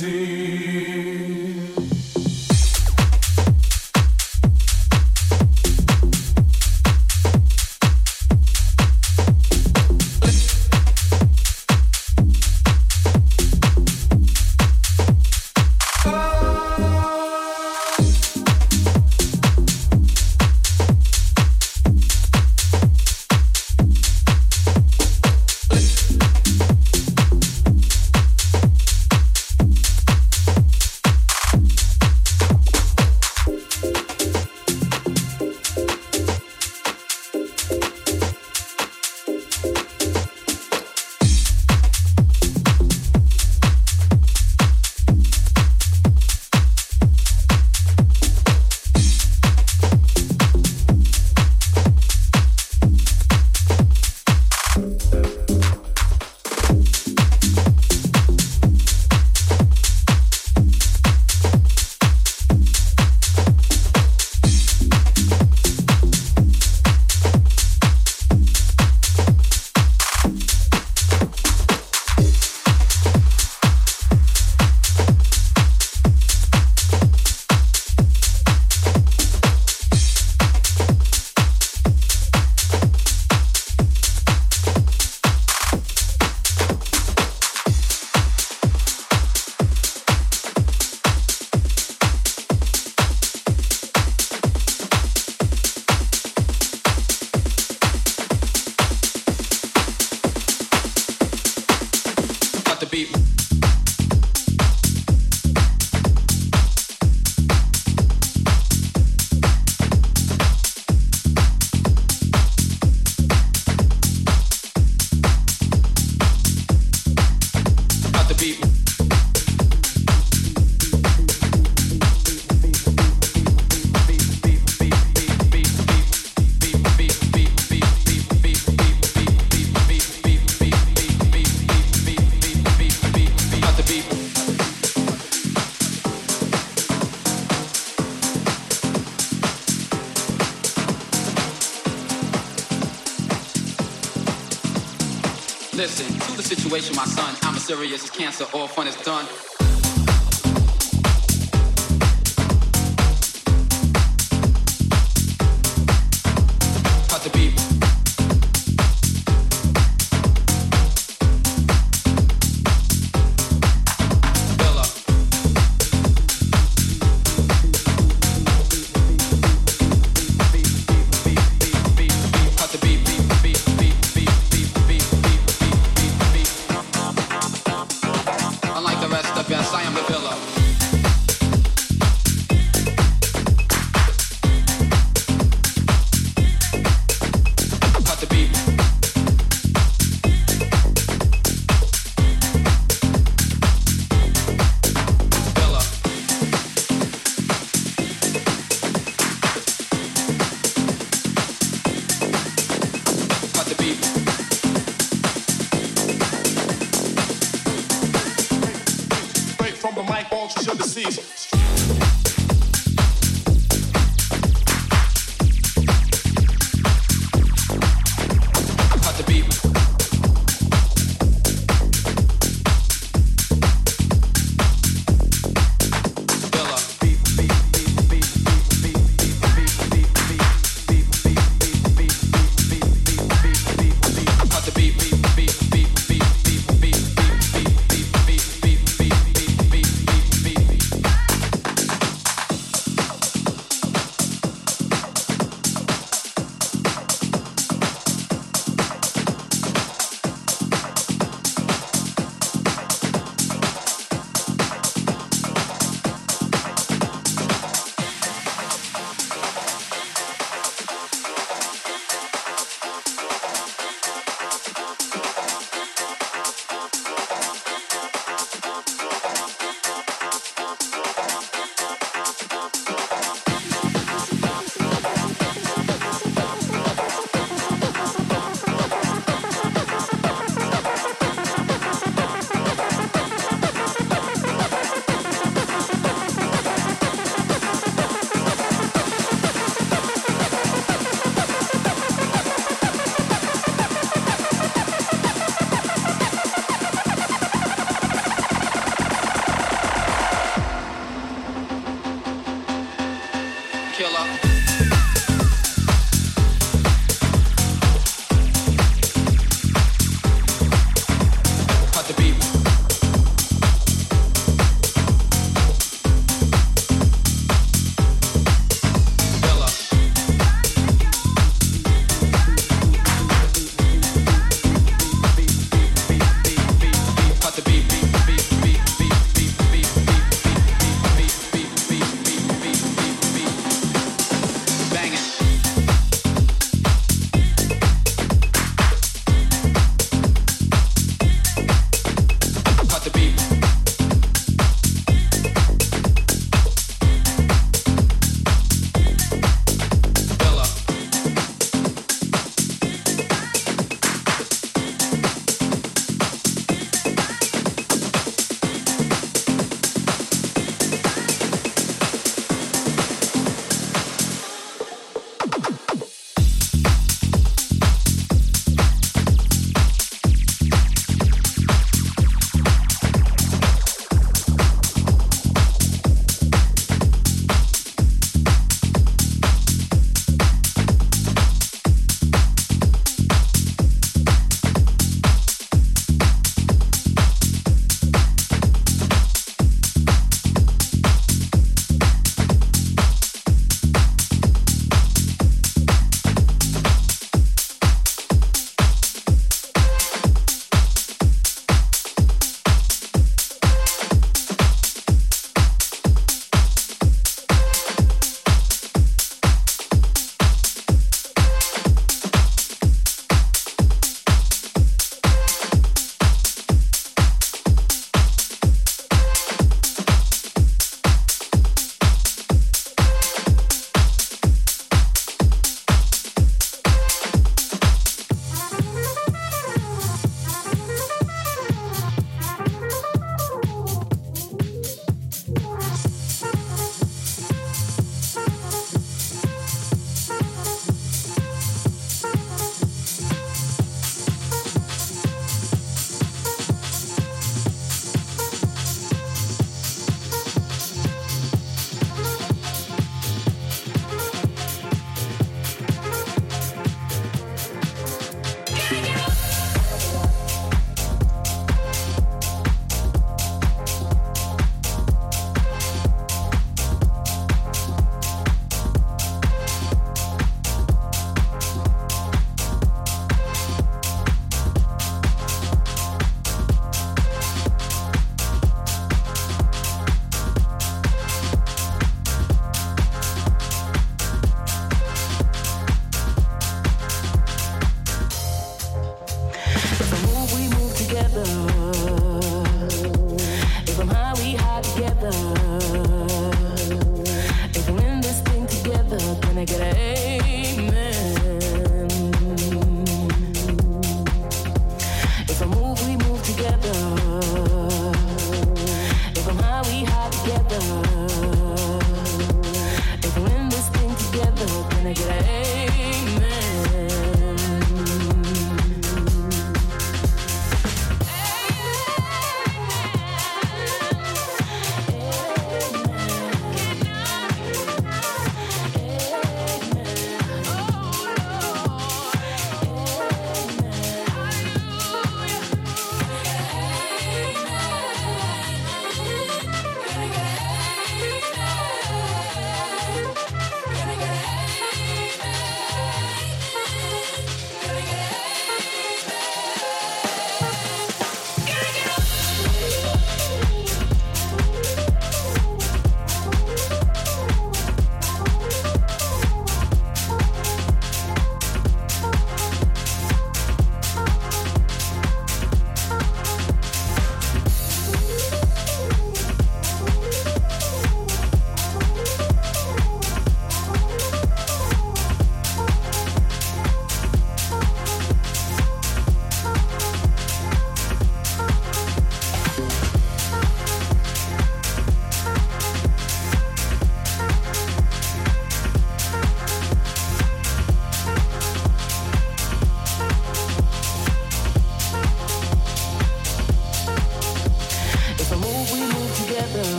Lazy. Serious as cancer. All fun is done.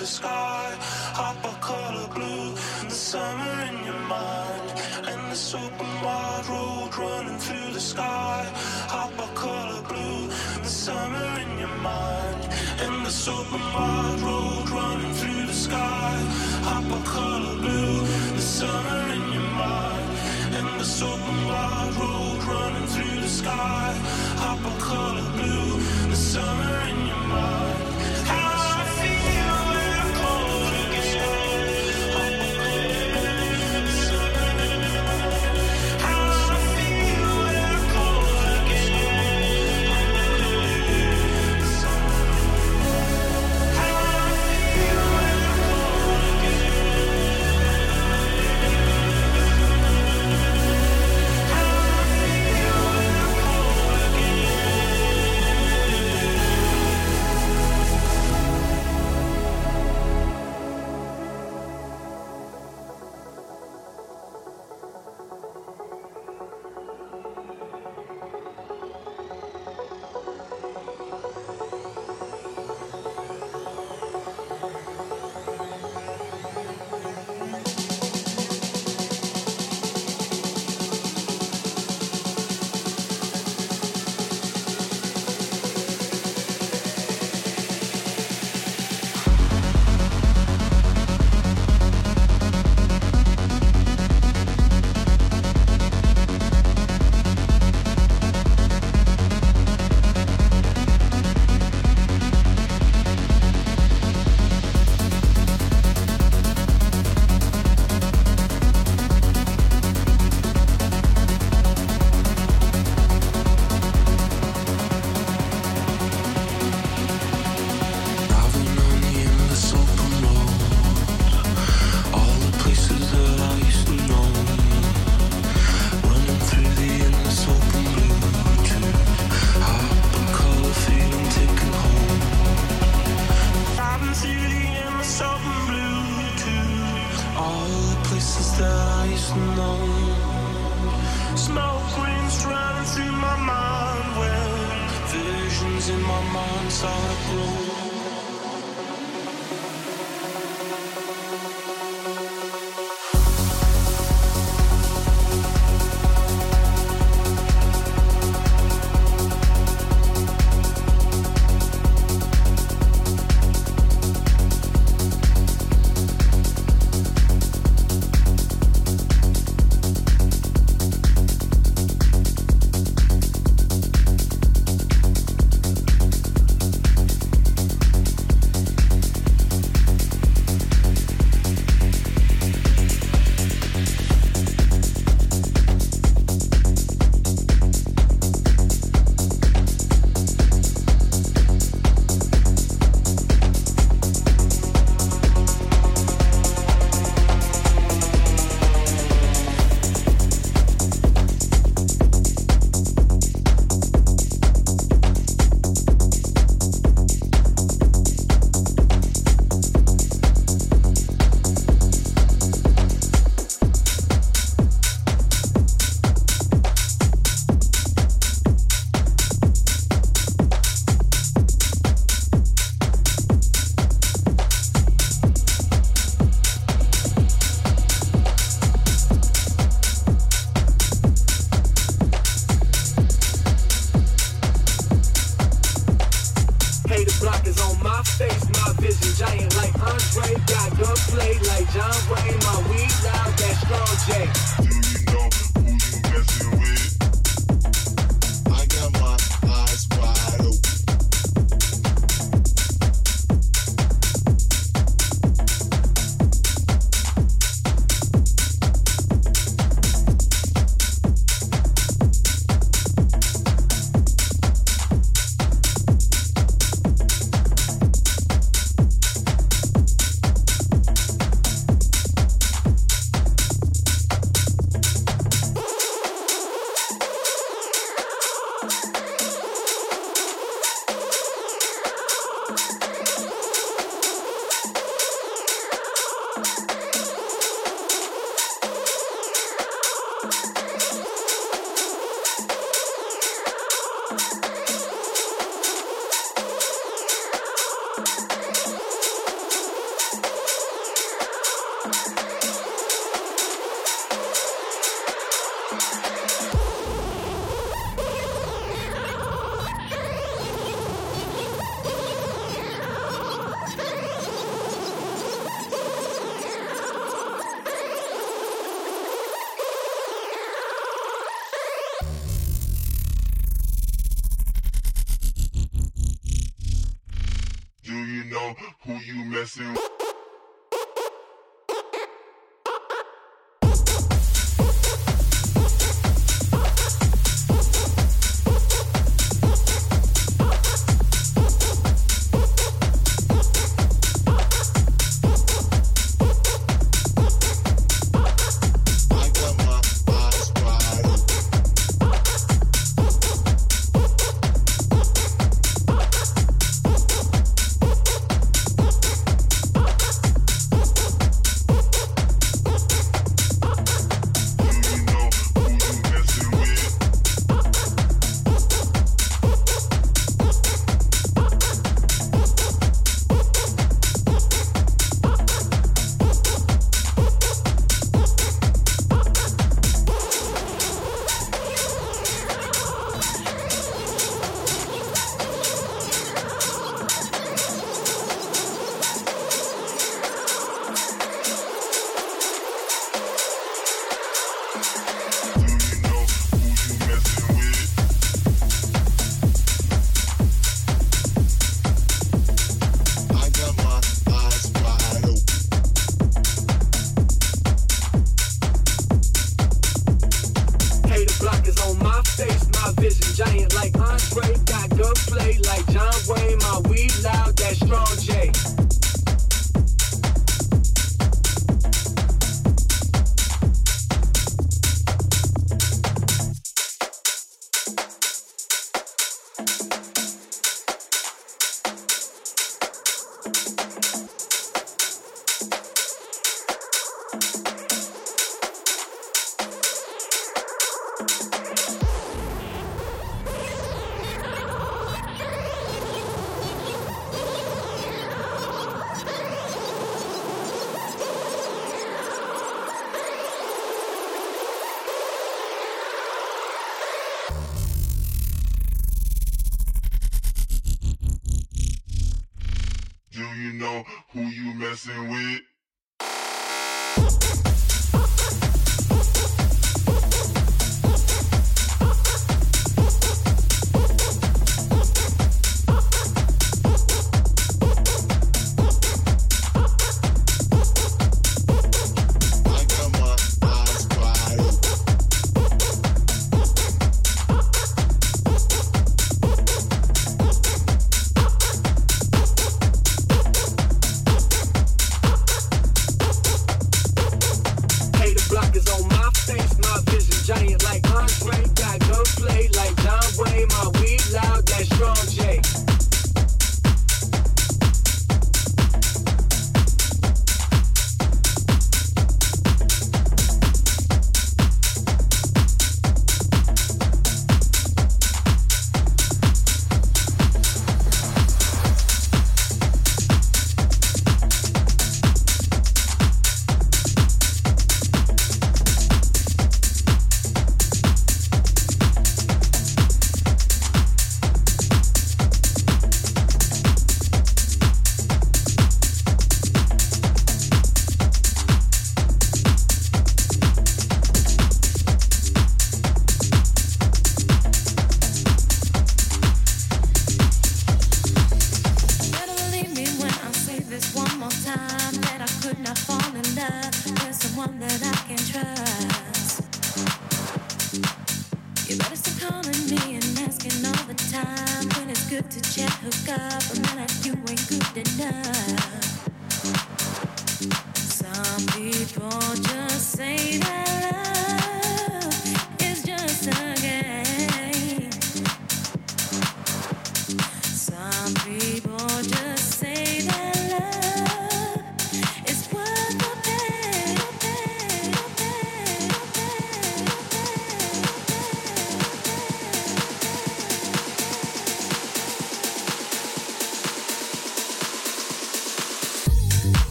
The sky.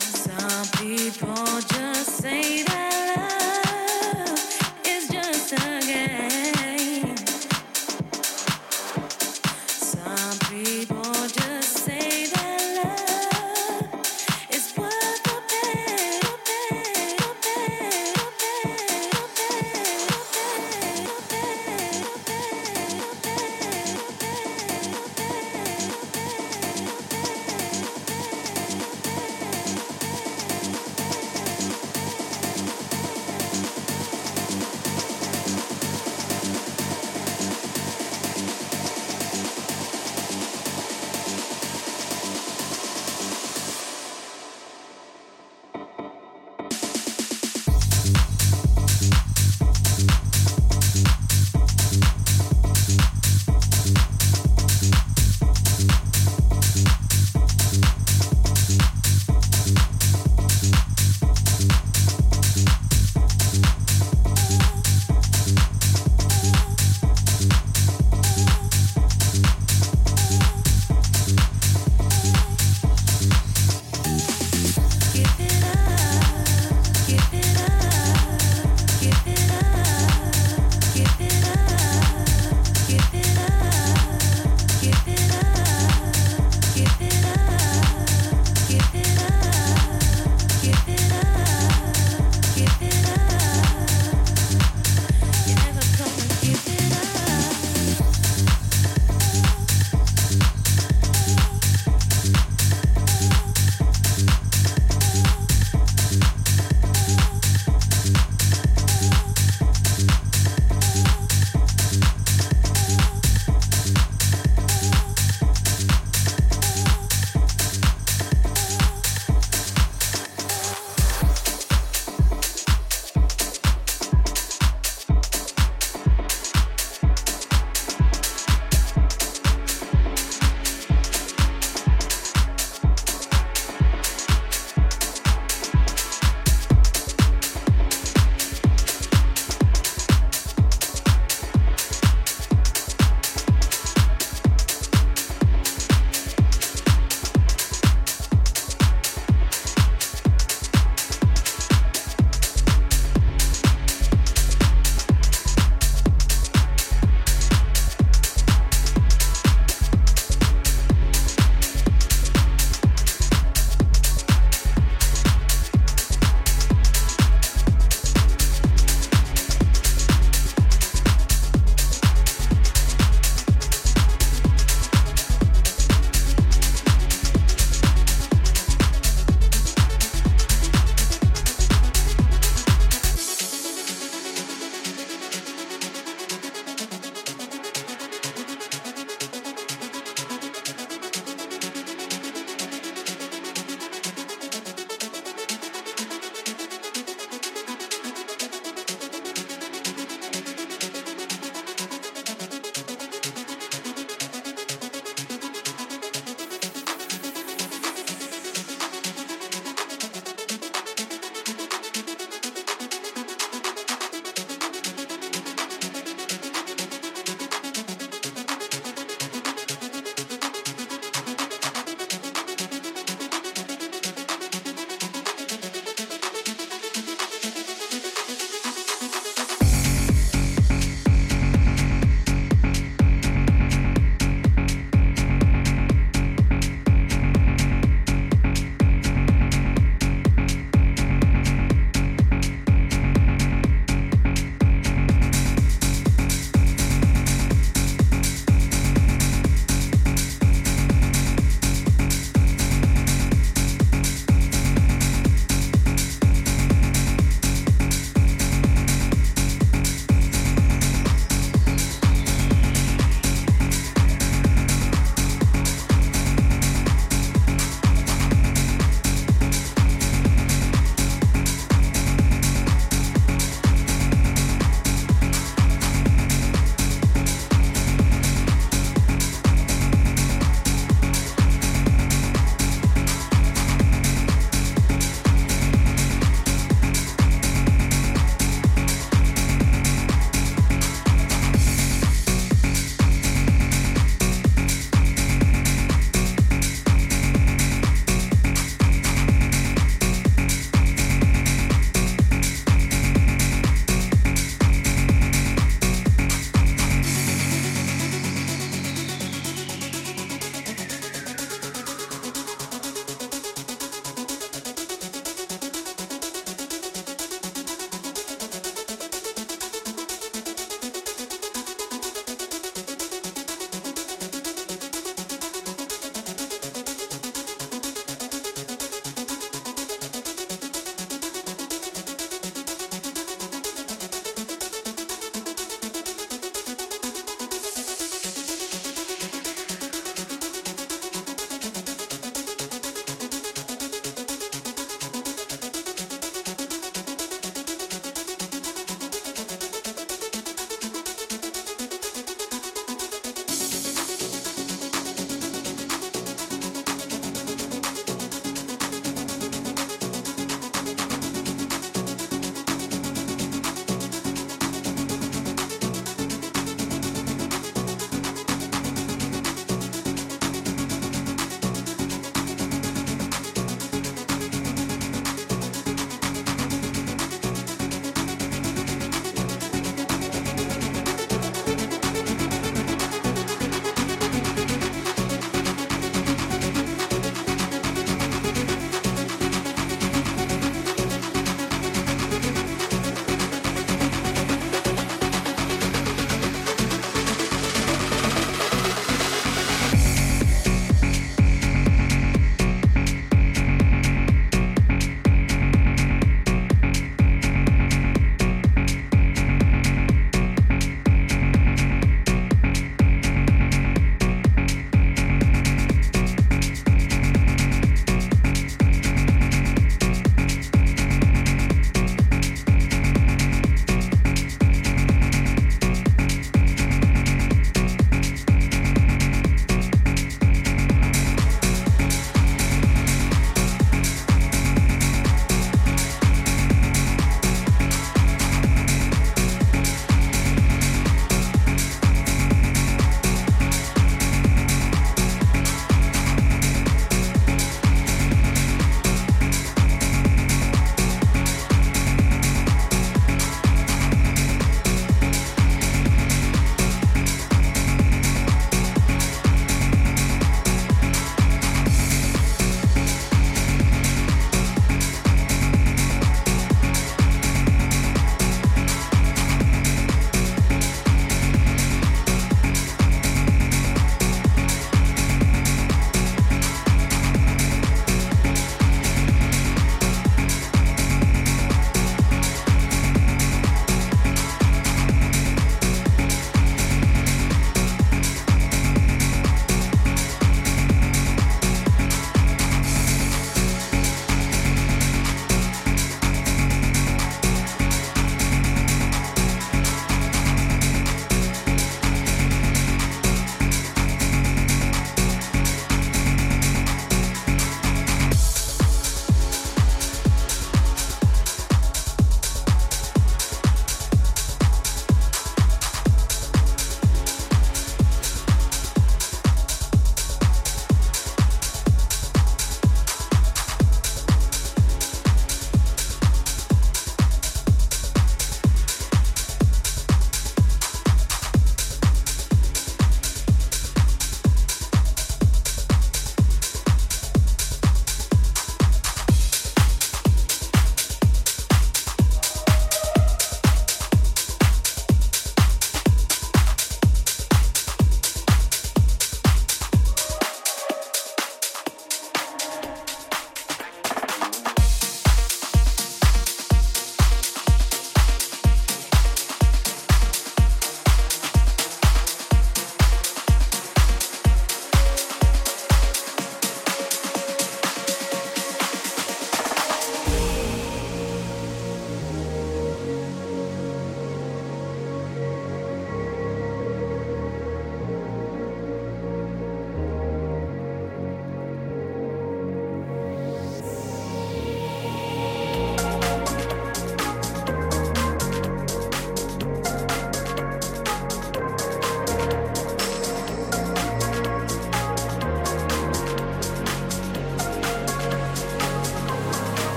Some people just say that.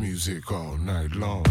music all night long.